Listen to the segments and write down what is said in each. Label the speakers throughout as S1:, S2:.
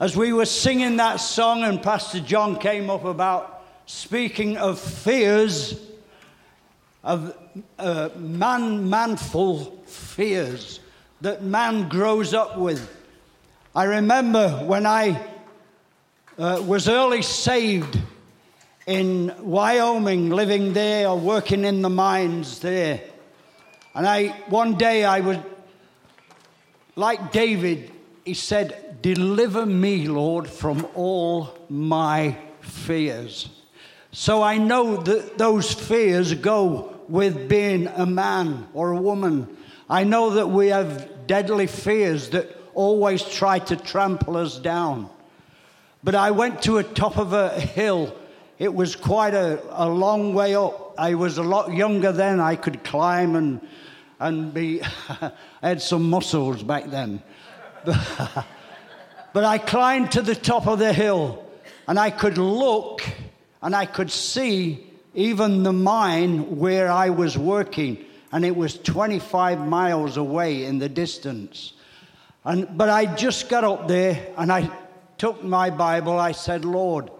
S1: As we were singing that song, and Pastor John came up about speaking of fears, of uh, man, manful fears that man grows up with. I remember when I uh, was early saved in Wyoming, living there or working in the mines there. And I, one day I was, like David, he said, Deliver me, Lord, from all my fears. So I know that those fears go with being a man or a woman. I know that we have deadly fears that always try to trample us down. But I went to a top of a hill. It was quite a, a long way up. I was a lot younger then. I could climb and, and be, I had some muscles back then. but I climbed to the top of the hill and I could look and I could see even the mine where I was working. And it was 25 miles away in the distance. And, but I just got up there and I took my Bible. I said, Lord,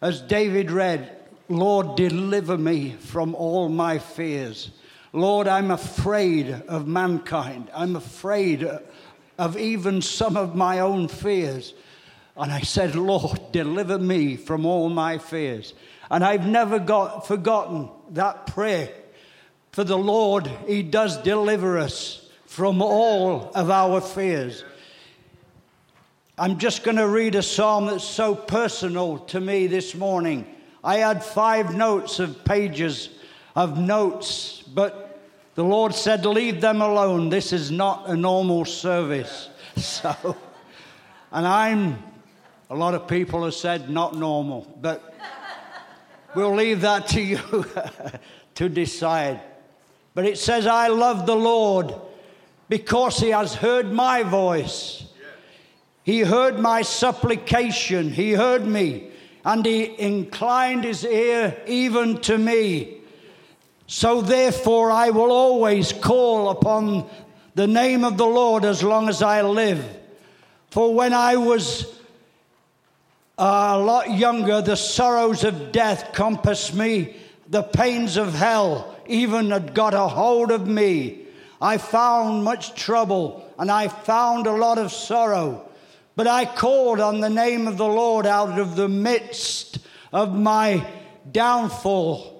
S1: as David read, Lord, deliver me from all my fears. Lord, I'm afraid of mankind. I'm afraid of even some of my own fears. And I said, Lord, deliver me from all my fears. And I've never got forgotten that prayer. For the Lord, He does deliver us from all of our fears. I'm just going to read a psalm that's so personal to me this morning. I had five notes of pages of notes, but the Lord said, Leave them alone. This is not a normal service. So, and I'm, a lot of people have said not normal, but we'll leave that to you to decide. But it says, I love the Lord because he has heard my voice. He heard my supplication. He heard me and he inclined his ear even to me. So therefore, I will always call upon the name of the Lord as long as I live. For when I was a lot younger, the sorrows of death compassed me, the pains of hell even had got a hold of me. I found much trouble and I found a lot of sorrow. But I called on the name of the Lord out of the midst of my downfall.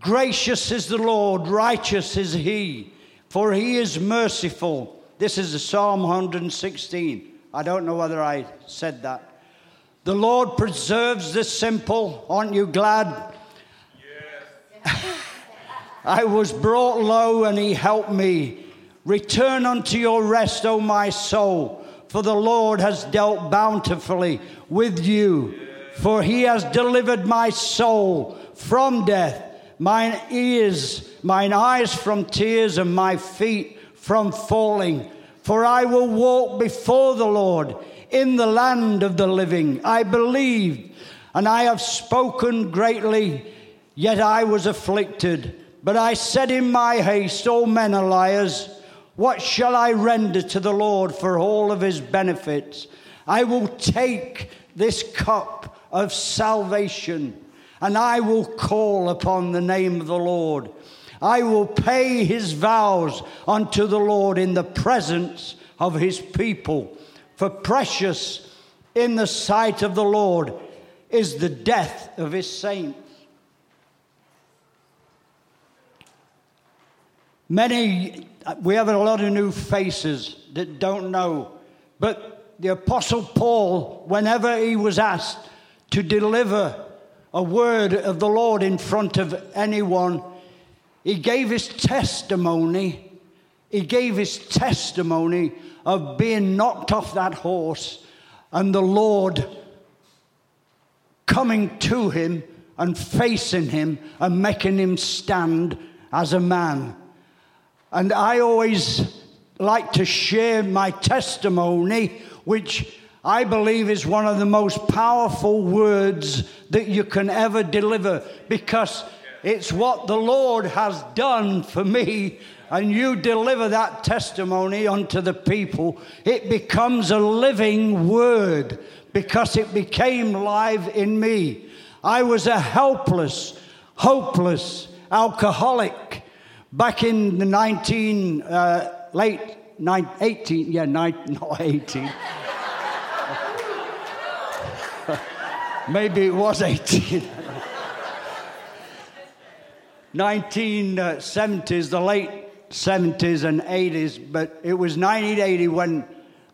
S1: Gracious is the Lord, righteous is he, for he is merciful. This is Psalm 116. I don't know whether I said that. The Lord preserves the simple. Aren't you glad? Yes. I was brought low and he helped me. Return unto your rest, O my soul, for the Lord has dealt bountifully with you. For he has delivered my soul from death mine ears, mine eyes from tears, and my feet from falling. For I will walk before the Lord in the land of the living. I believed, and I have spoken greatly, yet I was afflicted. But I said in my haste, All men are liars. What shall I render to the Lord for all of his benefits? I will take this cup of salvation and I will call upon the name of the Lord. I will pay his vows unto the Lord in the presence of his people. For precious in the sight of the Lord is the death of his saints. Many, we have a lot of new faces that don't know, but the Apostle Paul, whenever he was asked to deliver a word of the Lord in front of anyone. He gave his testimony. He gave his testimony of being knocked off that horse and the Lord coming to him and facing him and making him stand as a man. And I always like to share my testimony, which I believe is one of the most powerful words that you can ever deliver because it's what the Lord has done for me and you deliver that testimony unto the people, it becomes a living word because it became live in me. I was a helpless, hopeless alcoholic back in the 19, uh, late 19, 18, yeah, nine, not 18. Maybe it was 18. 1970s, the late 70s and 80s, but it was 1980 when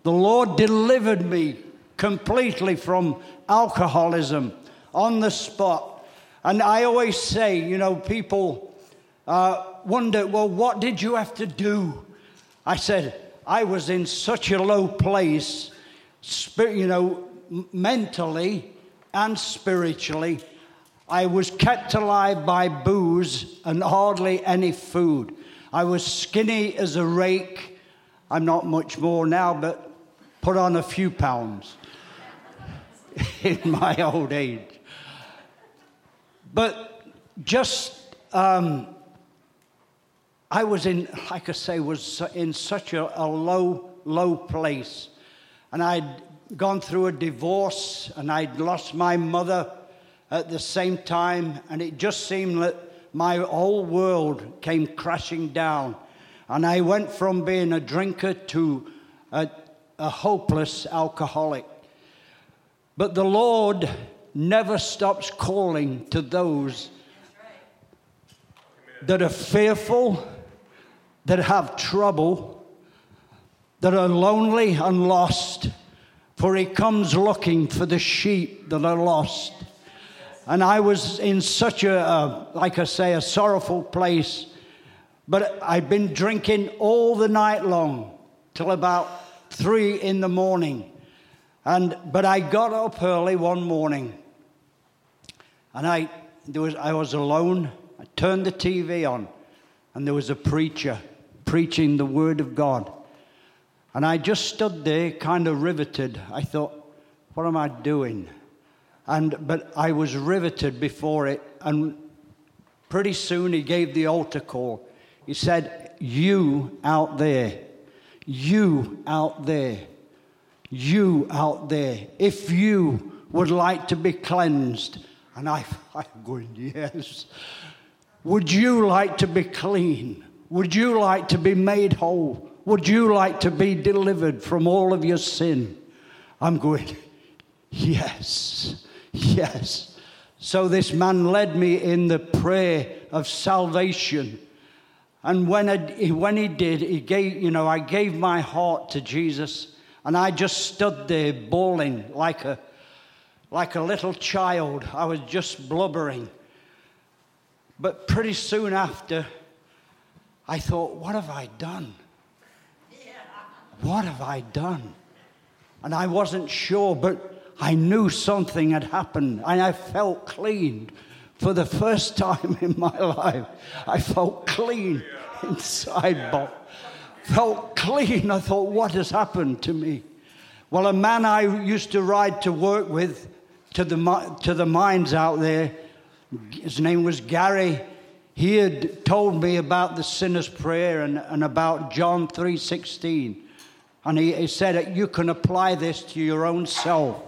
S1: the Lord delivered me completely from alcoholism on the spot. And I always say, you know, people uh, wonder, well, what did you have to do? I said, I was in such a low place, you know, mentally and spiritually. I was kept alive by booze and hardly any food. I was skinny as a rake. I'm not much more now, but put on a few pounds in my old age. But just, um, I was in, like I say, was in such a, a low, low place. And I'd gone through a divorce and I'd lost my mother at the same time. And it just seemed that my whole world came crashing down. And I went from being a drinker to a, a hopeless alcoholic. But the Lord never stops calling to those that are fearful, that have trouble, that are lonely and lost, for He comes looking for the sheep that are lost. And I was in such a, like I say, a sorrowful place. But I'd been drinking all the night long till about three in the morning. And, but I got up early one morning and I, there was, I was alone. I turned the TV on and there was a preacher preaching the Word of God. And I just stood there, kind of riveted. I thought, what am I doing? And, but I was riveted before it. And pretty soon he gave the altar call. He said, You out there, you out there you out there, if you would like to be cleansed, and I, I'm going, yes. Would you like to be clean? Would you like to be made whole? Would you like to be delivered from all of your sin? I'm going, yes, yes. So this man led me in the prayer of salvation. And when, I, when he did, he gave, you know, I gave my heart to Jesus. And I just stood there bawling like a, like a little child. I was just blubbering. But pretty soon after, I thought, what have I done? What have I done? And I wasn't sure, but I knew something had happened and I felt clean. For the first time in my life, I felt clean inside, Bob felt clean. I thought, what has happened to me? Well, a man I used to ride to work with to the, to the mines out there, his name was Gary. He had told me about the sinner's prayer and, and about John 3.16. And he, he said, you can apply this to your own self.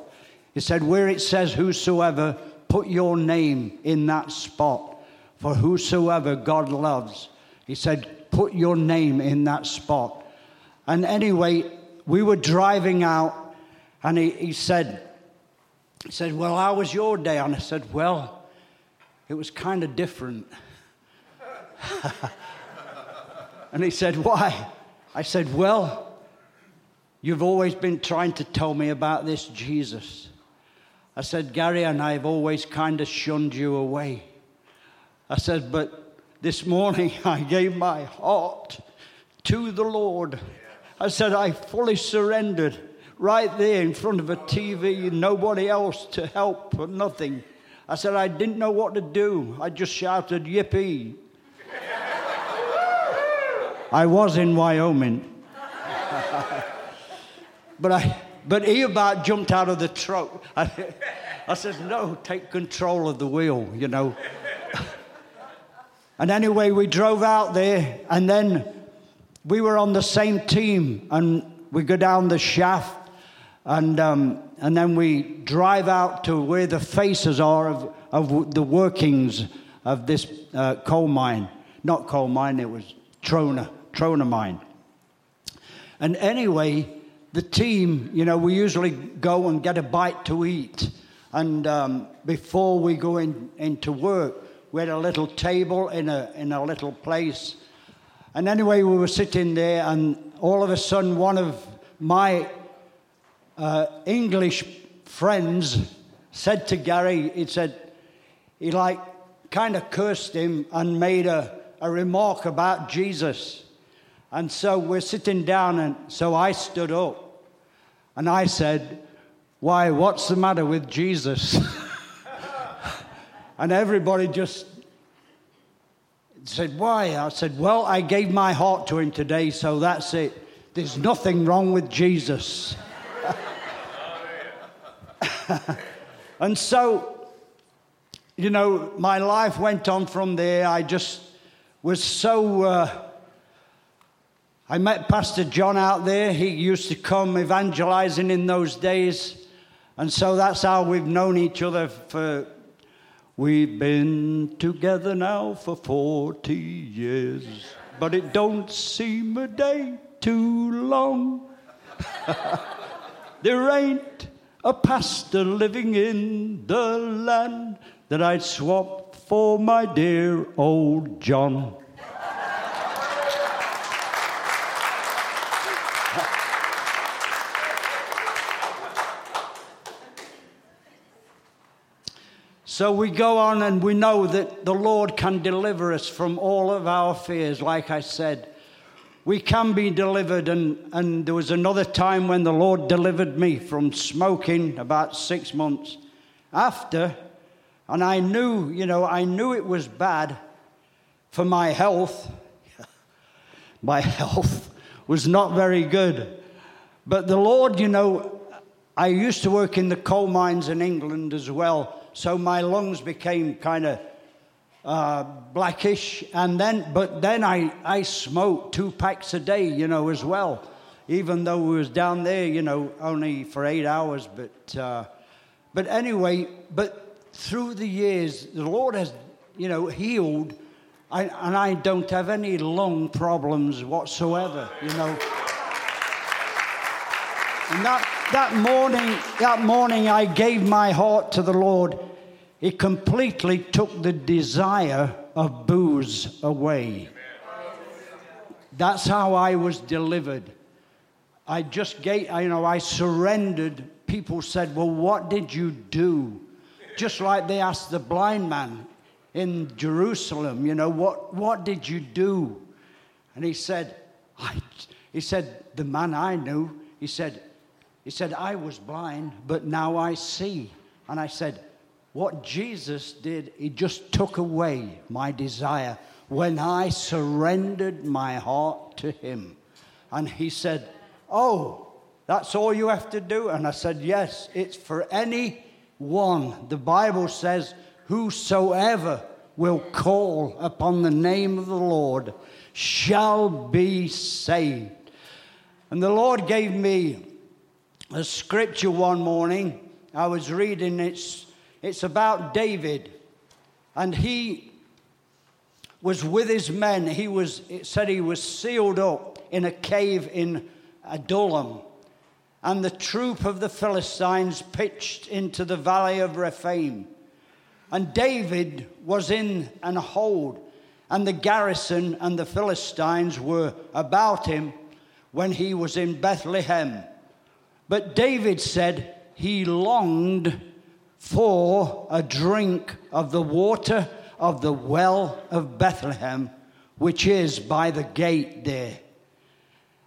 S1: He said, where it says whosoever, put your name in that spot. For whosoever God loves. He said, put your name in that spot. And anyway, we were driving out, and he, he said, he said, Well, how was your day? And I said, Well, it was kind of different. and he said, Why? I said, Well, you've always been trying to tell me about this Jesus. I said, Gary and I have always kind of shunned you away. I said, But this morning, I gave my heart to the Lord. I said, I fully surrendered right there in front of a TV, nobody else to help or nothing. I said, I didn't know what to do. I just shouted, Yippee. I was in Wyoming. But, I, but he about jumped out of the truck. I, I said, No, take control of the wheel, you know. And anyway, we drove out there, and then we were on the same team, and we go down the shaft, and, um, and then we drive out to where the faces are of, of the workings of this uh, coal mine. Not coal mine, it was Trona, Trona mine. And anyway, the team, you know, we usually go and get a bite to eat. And um, before we go in, into work, we had a little table in a, in a little place. And anyway, we were sitting there, and all of a sudden, one of my uh, English friends said to Gary, he said, he like kind of cursed him and made a, a remark about Jesus. And so we're sitting down, and so I stood up and I said, Why, what's the matter with Jesus? and everybody just said, Why? I said, Well, I gave my heart to him today, so that's it. There's nothing wrong with Jesus. and so, you know, my life went on from there. I just was so. Uh, I met Pastor John out there. He used to come evangelizing in those days. And so that's how we've known each other for We've been together now for 40 years, but it don't seem a day too long. there ain't a pastor living in the land that I'd swap for my dear old John. So we go on and we know that the Lord can deliver us from all of our fears, like I said. We can be delivered, and, and there was another time when the Lord delivered me from smoking about six months after, and I knew, you know, I knew it was bad for my health. my health was not very good. But the Lord, you know, I used to work in the coal mines in England as well so my lungs became kind of uh, blackish. And then, but then I, I smoked two packs a day, you know, as well. Even though we was down there, you know, only for eight hours. But, uh, but anyway, but through the years, the Lord has, you know, healed. I, and I don't have any lung problems whatsoever, you know. And that, that morning, that morning, I gave my heart to the Lord. It completely took the desire of booze away. That's how I was delivered. I just gave, you know, I surrendered. People said, Well, what did you do? Just like they asked the blind man in Jerusalem, you know, what, what did you do? And he said, I, he said, the man I knew, he said, he said, I was blind, but now I see. And I said, what Jesus did, He just took away my desire when I surrendered my heart to Him. And He said, Oh, that's all you have to do? And I said, Yes, it's for any one. The Bible says, Whosoever will call upon the name of the Lord shall be saved. And the Lord gave me a scripture one morning. I was reading it it's about David. And he was with his men. He was, it said he was sealed up in a cave in Adullam. And the troop of the Philistines pitched into the valley of Rephaim. And David was in an hold, and the garrison and the Philistines were about him when he was in Bethlehem. But David said he longed for a drink of the water of the well of Bethlehem, which is by the gate there.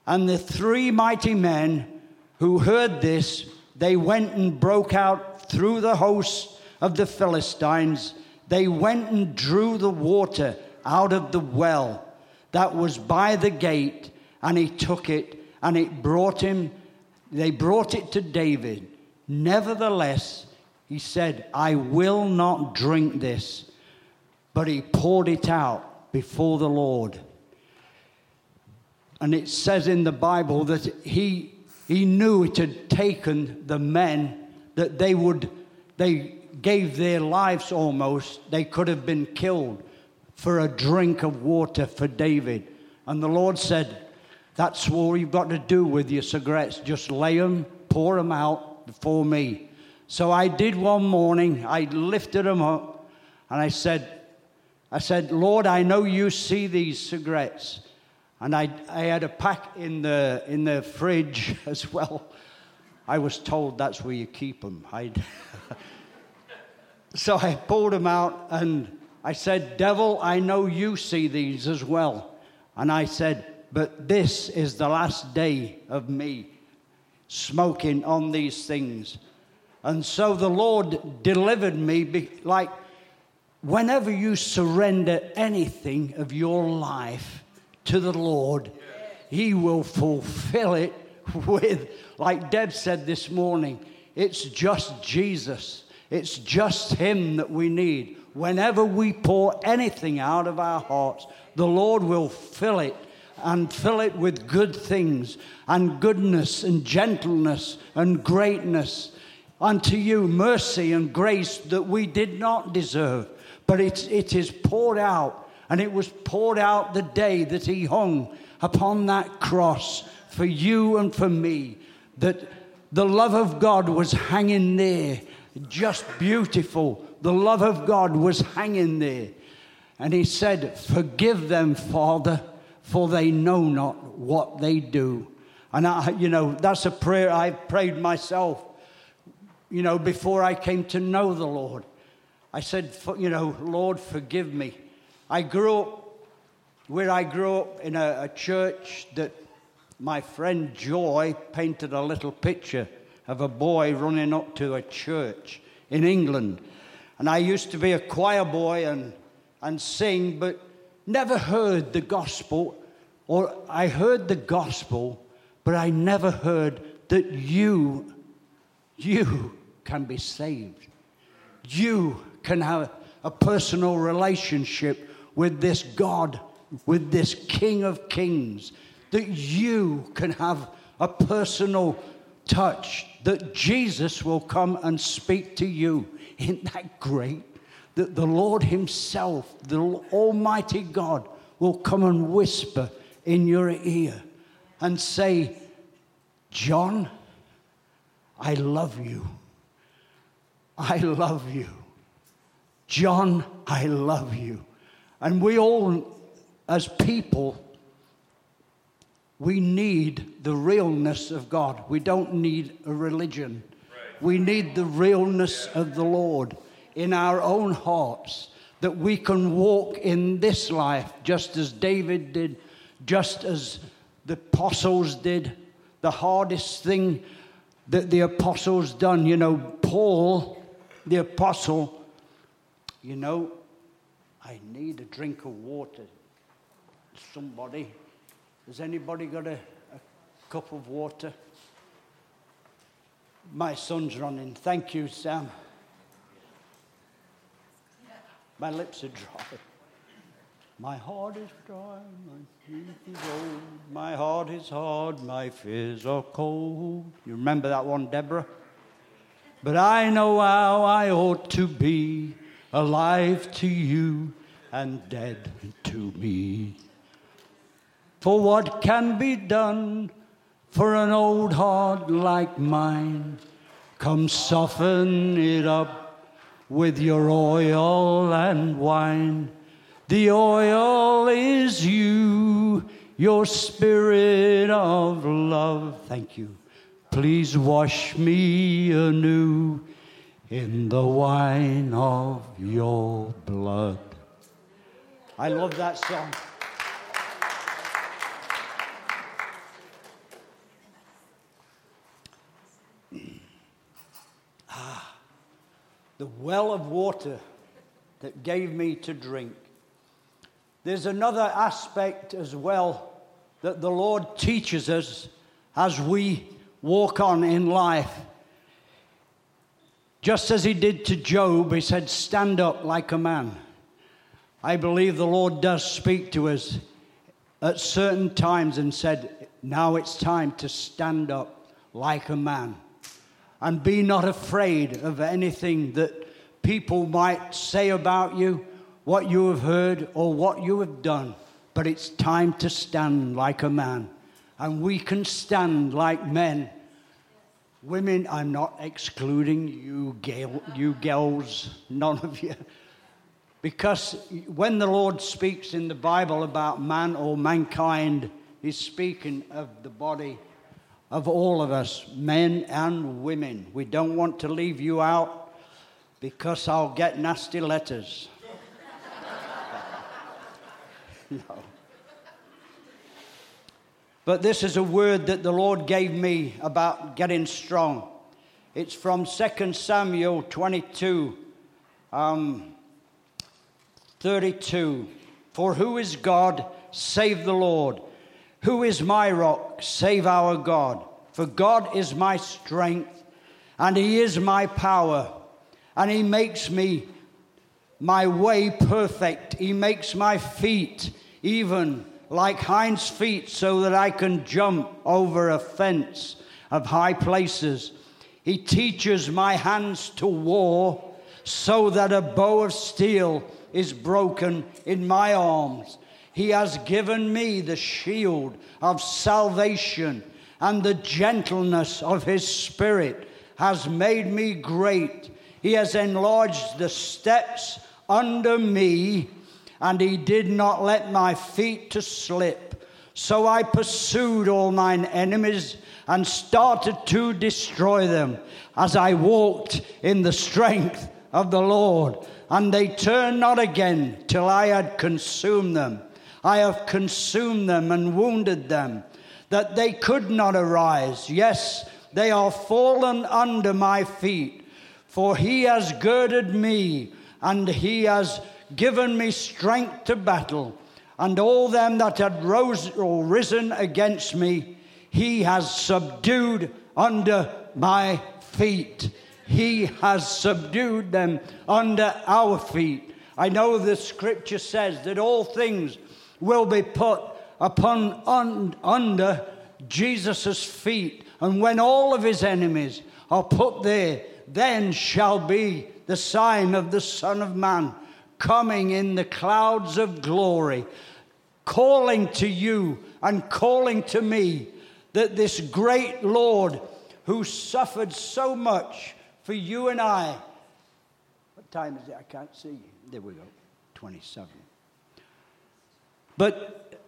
S1: And the three mighty men who heard this, they went and broke out through the hosts of the Philistines. They went and drew the water out of the well that was by the gate, and he took it, and it brought him, they brought it to David. Nevertheless, he said, I will not drink this. But he poured it out before the Lord. and it says in the Bible that he, he knew it had taken the men that they would, they gave their lives almost, they could have been killed for a drink of water for David. And the Lord said, That's all you've got to do with your cigarettes. Just lay them, pour them out before me. So I did one morning, I lifted them up, and I said, I said, Lord, I know you see these cigarettes. And I, I had a pack in the, in the fridge as well. I was told that's where you keep them. I so I pulled them out and I said, Devil, I know you see these as well. And I said, But this is the last day of me smoking on these things. And so the Lord delivered me like whenever you surrender anything of your life to the Lord, He will fulfill it with, like Deb said this morning, it's just Jesus. It's just Him that we need. Whenever we pour anything out of our hearts, the Lord will fill it and fill it with good things and goodness and gentleness and greatness. Unto you, mercy and grace that we did not deserve but it, it is poured out. And it was poured out the day that he hung upon that cross for you and for me. That the love of God was hanging there, just beautiful. The love of God was hanging there. And he said, Forgive them, Father, for they know not what they do. And I, you know, that's a prayer I've prayed myself, you know, before I came to know the Lord. I said, you know, Lord, forgive me. I grew up where I grew up in a, a church that my friend Joy painted a little picture of a boy running up to a church in England. And I used to be a choir boy and, and sing, but never heard the gospel, or I heard the gospel, but I never heard that you, you can be saved. You can have a personal relationship with this God, with this King of Kings, that you can have a personal touch, that Jesus will come and speak to you. Isn't that great? That the Lord Himself, the Almighty God, will come and whisper in your ear and say, John, I love you. I love you. John, I love you. And we all, as people, we need the realness of God. We don't need a religion. We need the realness of the Lord in our own hearts that we can walk in this life just as David did, just as the apostles did. The hardest thing that the apostles done, you know, Paul, the apostle, you know, I need a drink of water. Somebody, has anybody got a, a cup of water? My son's running. Thank you, Sam. My lips are dry. My heart is dry, my feet is old, my heart is hard, my fears are cold. You remember that one, Deborah? But I know how I ought to be alive to you and dead to me. For what can be done for an old heart like mine? Come soften it up with your oil and wine. The oil is you, your spirit of love. Thank you. Please wash me anew in the wine of your blood. I love that song. ah, the well of water that gave me to drink. There's another aspect as well that the Lord teaches us as we walk on in life just as he did to Job, he said, Stand up like a man. I believe the Lord does speak to us at certain times and said, Now it's time to stand up like a man and be not afraid of anything that people might say about you, what you have heard, or what you have done. But it's time to stand like a man. And we can stand like men. Women, I'm not excluding you, gal, you girls, none of you. Because when the Lord speaks in the Bible about man or mankind, He's speaking of the body of all of us, men and women. We don't want to leave you out because I'll get nasty letters. no. But this is a word that the Lord gave me about getting strong. It's from 2 Samuel 22, um, 32. For who is God save the Lord? Who is my rock save our God? For God is my strength, and He is my power, and He makes me my way perfect. He makes my feet even like hinds feet so that I can jump over a fence of high places. He teaches my hands to war so that a bow of steel is broken in my arms. He has given me the shield of salvation, and the gentleness of his spirit has made me great. He has enlarged the steps under me and he did not let my feet to slip. So I pursued all mine enemies and started to destroy them as I walked in the strength of the Lord. And they turned not again till I had consumed them. I have consumed them and wounded them, that they could not arise. Yes, they are fallen under my feet. For he has girded me, and he has given me strength to battle, and all them that had rose or risen against me, he has subdued under my feet. He has subdued them under our feet. I know the scripture says that all things will be put upon un, under Jesus' feet. And when all of his enemies are put there, then shall be the sign of the Son of Man coming in the clouds of glory, calling to you and calling to me that this great Lord who suffered so much for you and I. What time is it? I can't see. There we go. 27. But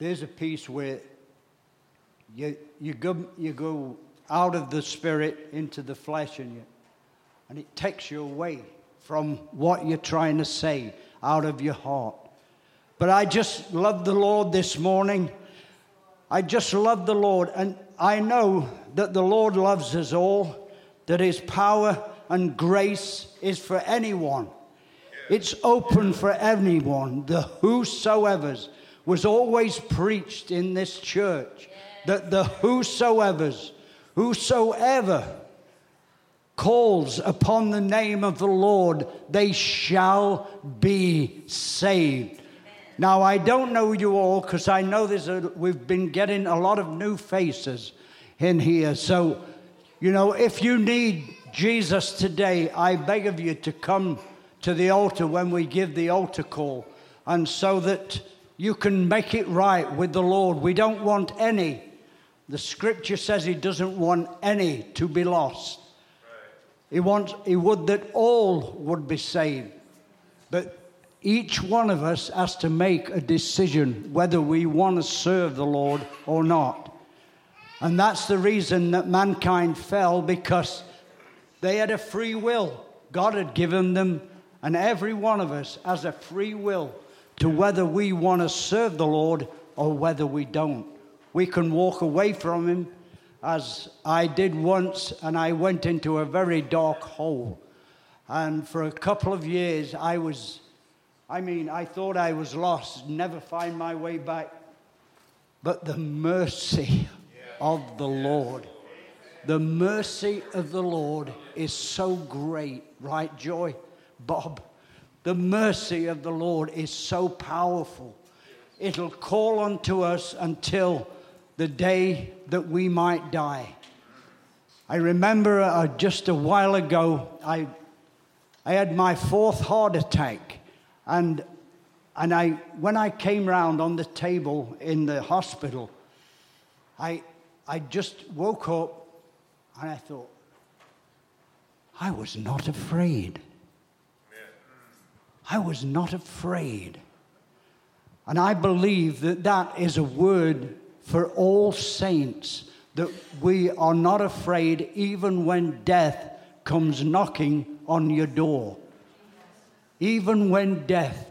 S1: there's a piece where you, you, go, you go out of the spirit into the flesh and you and it takes you away from what you're trying to say out of your heart. But I just love the Lord this morning. I just love the Lord. And I know that the Lord loves us all, that His power and grace is for anyone. It's open for anyone. The whosoever's was always preached in this church that the whosoever's, whosoever calls upon the name of the Lord, they shall be saved. Now, I don't know you all because I know there's a, we've been getting a lot of new faces in here. So, you know, if you need Jesus today, I beg of you to come to the altar when we give the altar call, and so that you can make it right with the Lord. We don't want any. The scripture says He doesn't want any to be lost. He, wants, he would that all would be saved. But each one of us has to make a decision whether we want to serve the Lord or not. And that's the reason that mankind fell because they had a free will. God had given them, and every one of us has a free will to whether we want to serve the Lord or whether we don't. We can walk away from Him as I did once, and I went into a very dark hole. And for a couple of years, I was, I mean, I thought I was lost, never find my way back. But the mercy of the Lord, the mercy of the Lord is so great, right, Joy? Bob, The mercy of the Lord is so powerful. It'll call unto us until the day that we might die. I remember uh, just a while ago, I, I had my fourth heart attack. And, and I, when I came round on the table in the hospital, I, I just woke up and I thought, I was not afraid. I was not afraid. And I believe that that is a word for all saints that we are not afraid even when death comes knocking on your door. Even when death,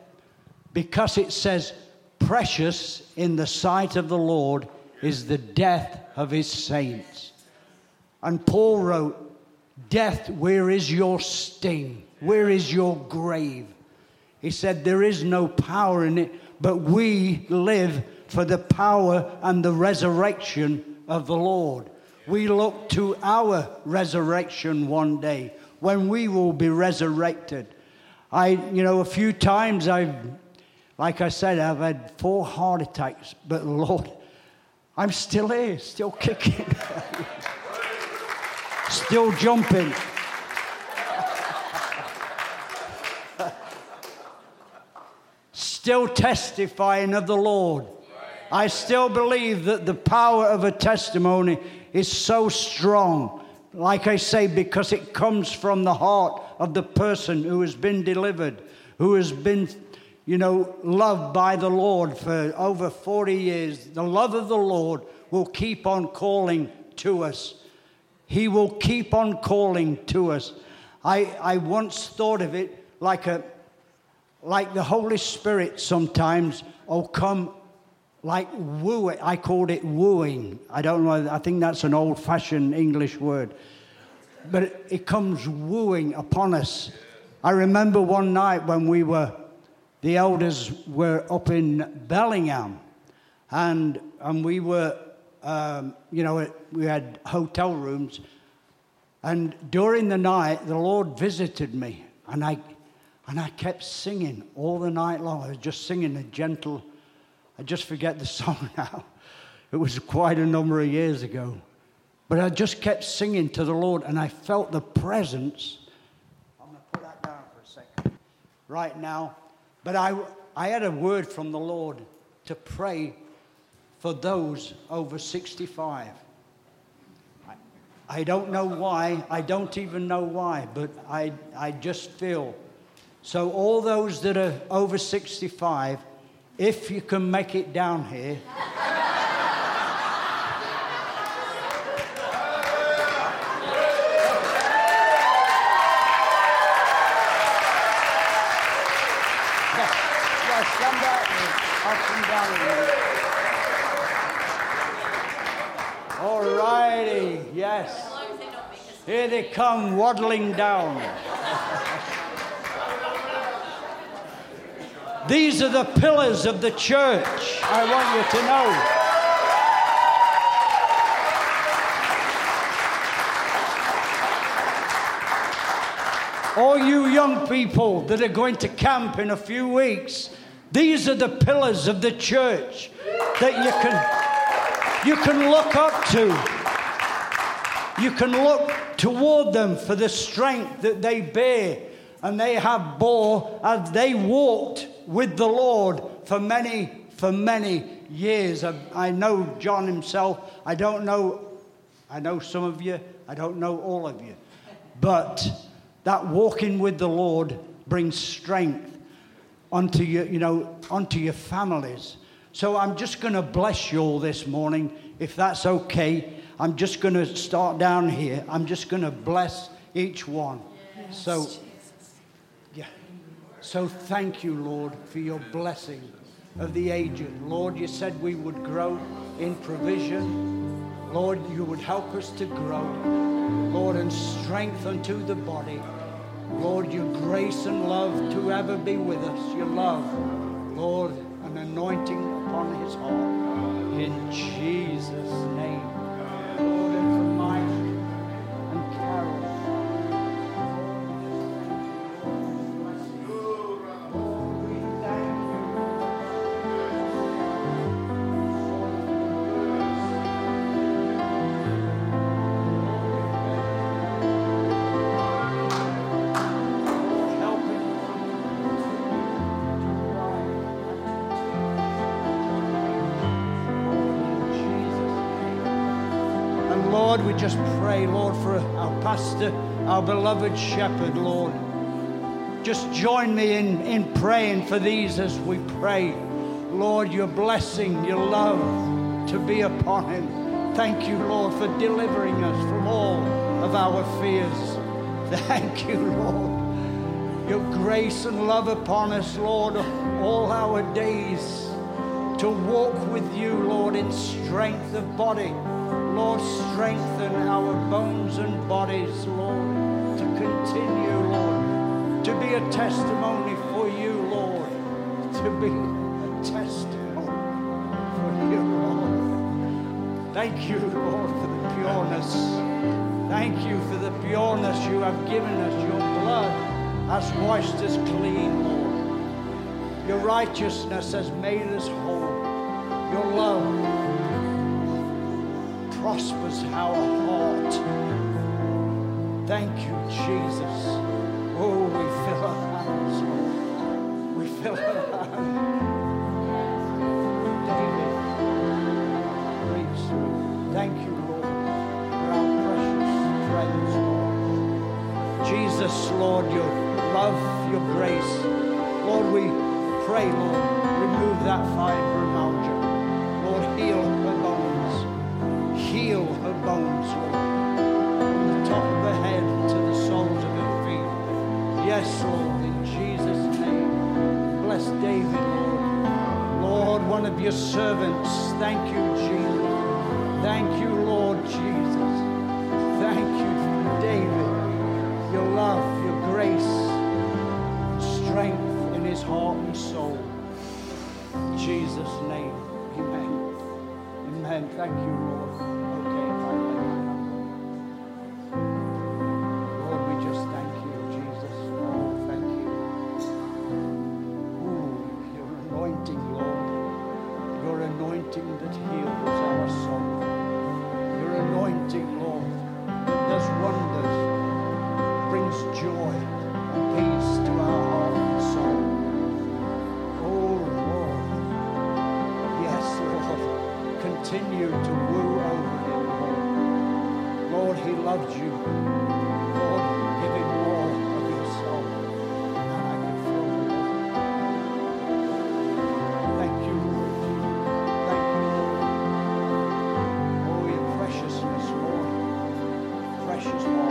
S1: because it says, precious in the sight of the Lord is the death of his saints. And Paul wrote, Death, where is your sting? Where is your grave? He said, There is no power in it, but we live for the power and the resurrection of the Lord. We look to our resurrection one day when we will be resurrected. I, you know, a few times I've, like I said, I've had four heart attacks, but Lord, I'm still here, still kicking, still jumping. still testifying of the Lord. I still believe that the power of a testimony is so strong. Like I say, because it comes from the heart of the person who has been delivered, who has been, you know, loved by the Lord for over 40 years. The love of the Lord will keep on calling to us. He will keep on calling to us. I, I once thought of it like a like the Holy Spirit sometimes will come like wooing. I called it wooing. I don't know, I think that's an old fashioned English word. But it, it comes wooing upon us. I remember one night when we were, the elders were up in Bellingham, and, and we were, um, you know, we had hotel rooms. And during the night, the Lord visited me, and I, and I kept singing all the night long. I was just singing a gentle I just forget the song now. It was quite a number of years ago. But I just kept singing to the Lord and I felt the presence. I'm going to put that down for a second right now. But I, I had a word from the Lord to pray for those over 65. I, I don't know why. I don't even know why, but I, I just feel. So, all those that are over 65, if you can make it down here. All righty, yes. Here they come waddling down. These are the pillars of the church. I want you to know. All you young people that are going to camp in a few weeks, these are the pillars of the church that you can, you can look up to. You can look toward them for the strength that they bear and they have bore as they walked with the Lord for many, for many years. I, I know John himself. I don't know, I know some of you. I don't know all of you. But that walking with the Lord brings strength onto your, you know, onto your families. So I'm just going to bless you all this morning, if that's okay. I'm just going to start down here. I'm just going to bless each one. Yes. So. So thank you, Lord, for your blessing of the aged. Lord, you said we would grow in provision. Lord, you would help us to grow. Lord, and strength unto the body. Lord, your grace and love to ever be with us. Your love, Lord, an anointing upon his heart. In Jesus' name. Our beloved shepherd, Lord. Just join me in, in praying for these as we pray. Lord, your blessing, your love to be upon him. Thank you, Lord, for delivering us from all of our fears. Thank you, Lord. Your grace and love upon us, Lord, all our days to walk with you, Lord, in strength of body. Lord, strengthen our bones and bodies, Lord, to continue, Lord, to be a testimony for you, Lord, to be a testimony for you, Lord. Thank you, Lord, for the pureness. Thank you for the pureness you have given us. Your blood has washed us clean, Lord. Your righteousness has made us whole. Your love prospers our heart. Thank you, Jesus. Oh, we fill our hands. We fill our hands. David, please, thank you, Lord, for our precious friends. Jesus, Lord, your love, your grace. Lord, we pray, Lord, remove that fibromyalgia. Lord, Yes, Lord, in Jesus' name. Bless David, Lord. Lord, one of your servants. Thank you, Jesus. Thank you, Lord Jesus. Thank you David. Your love, your grace, strength in his heart and soul. In Jesus' name. Amen. Amen. Thank you, Lord. Precious hearts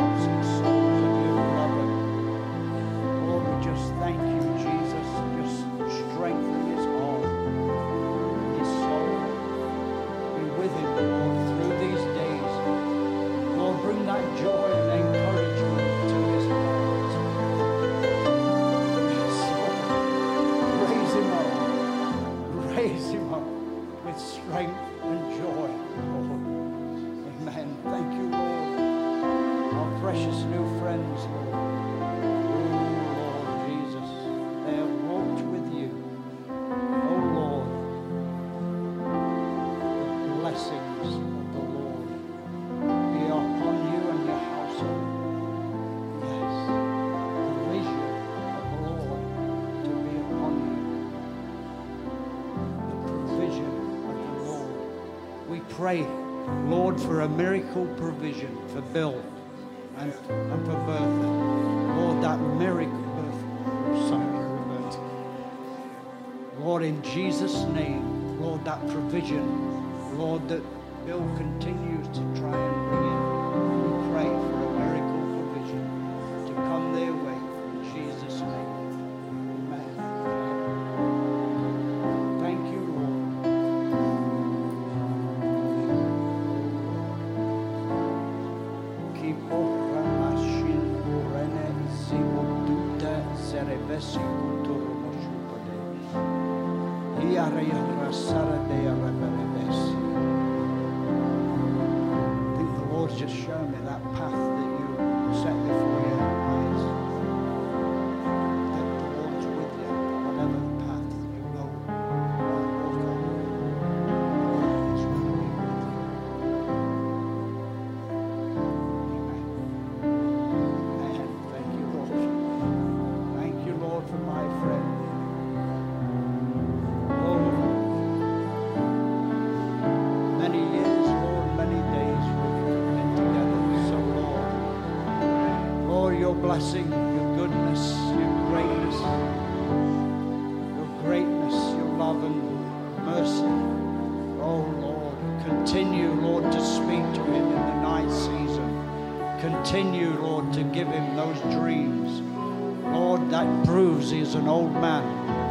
S1: pray, Lord, for a miracle provision for Bill and, and for Bertha. Lord, that miracle, Roberta. Lord, in Jesus' name, Lord, that provision, Lord, that Bill continues continue, Lord, to speak to him in the night season. Continue, Lord, to give him those dreams. Lord, that proves he's an old man.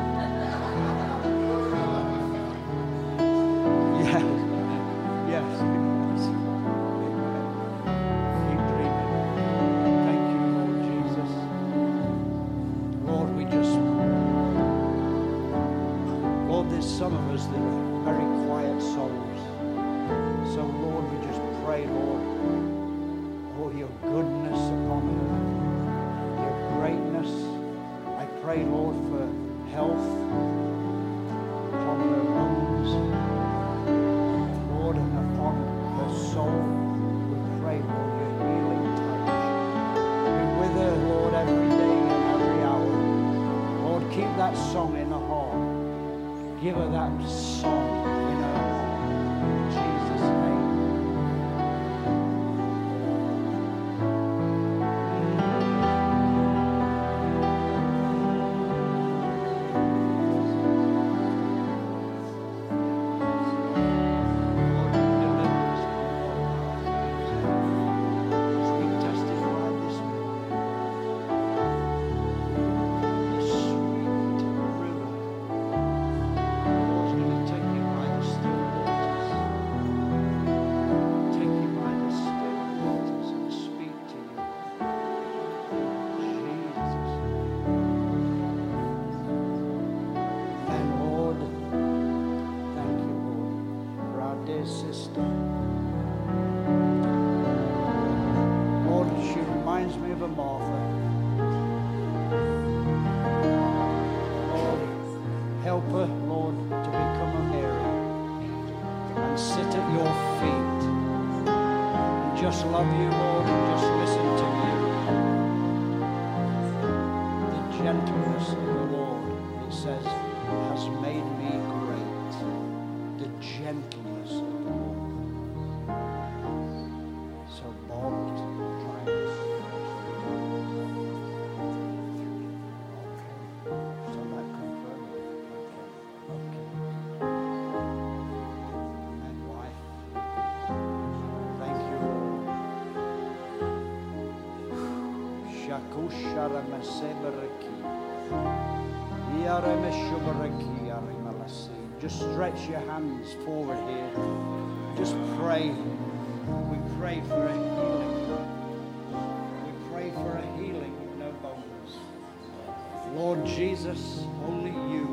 S1: Just stretch your hands forward here. Just pray. We pray for a healing. We pray for a healing in our bones. Lord Jesus, only you,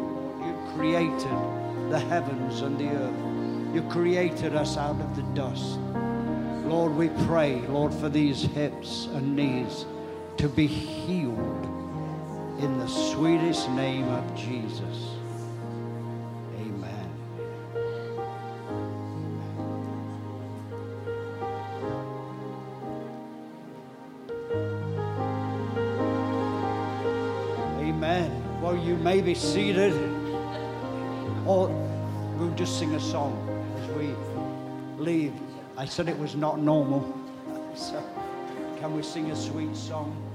S1: you created the heavens and the earth. You created us out of the dust. Lord, we pray, Lord, for these hips and knees to be healed in the sweetest name of Jesus. Amen. Amen. Well, you may be seated, or we'll just sing a song as we leave. I said it was not normal. So, can we sing a sweet song?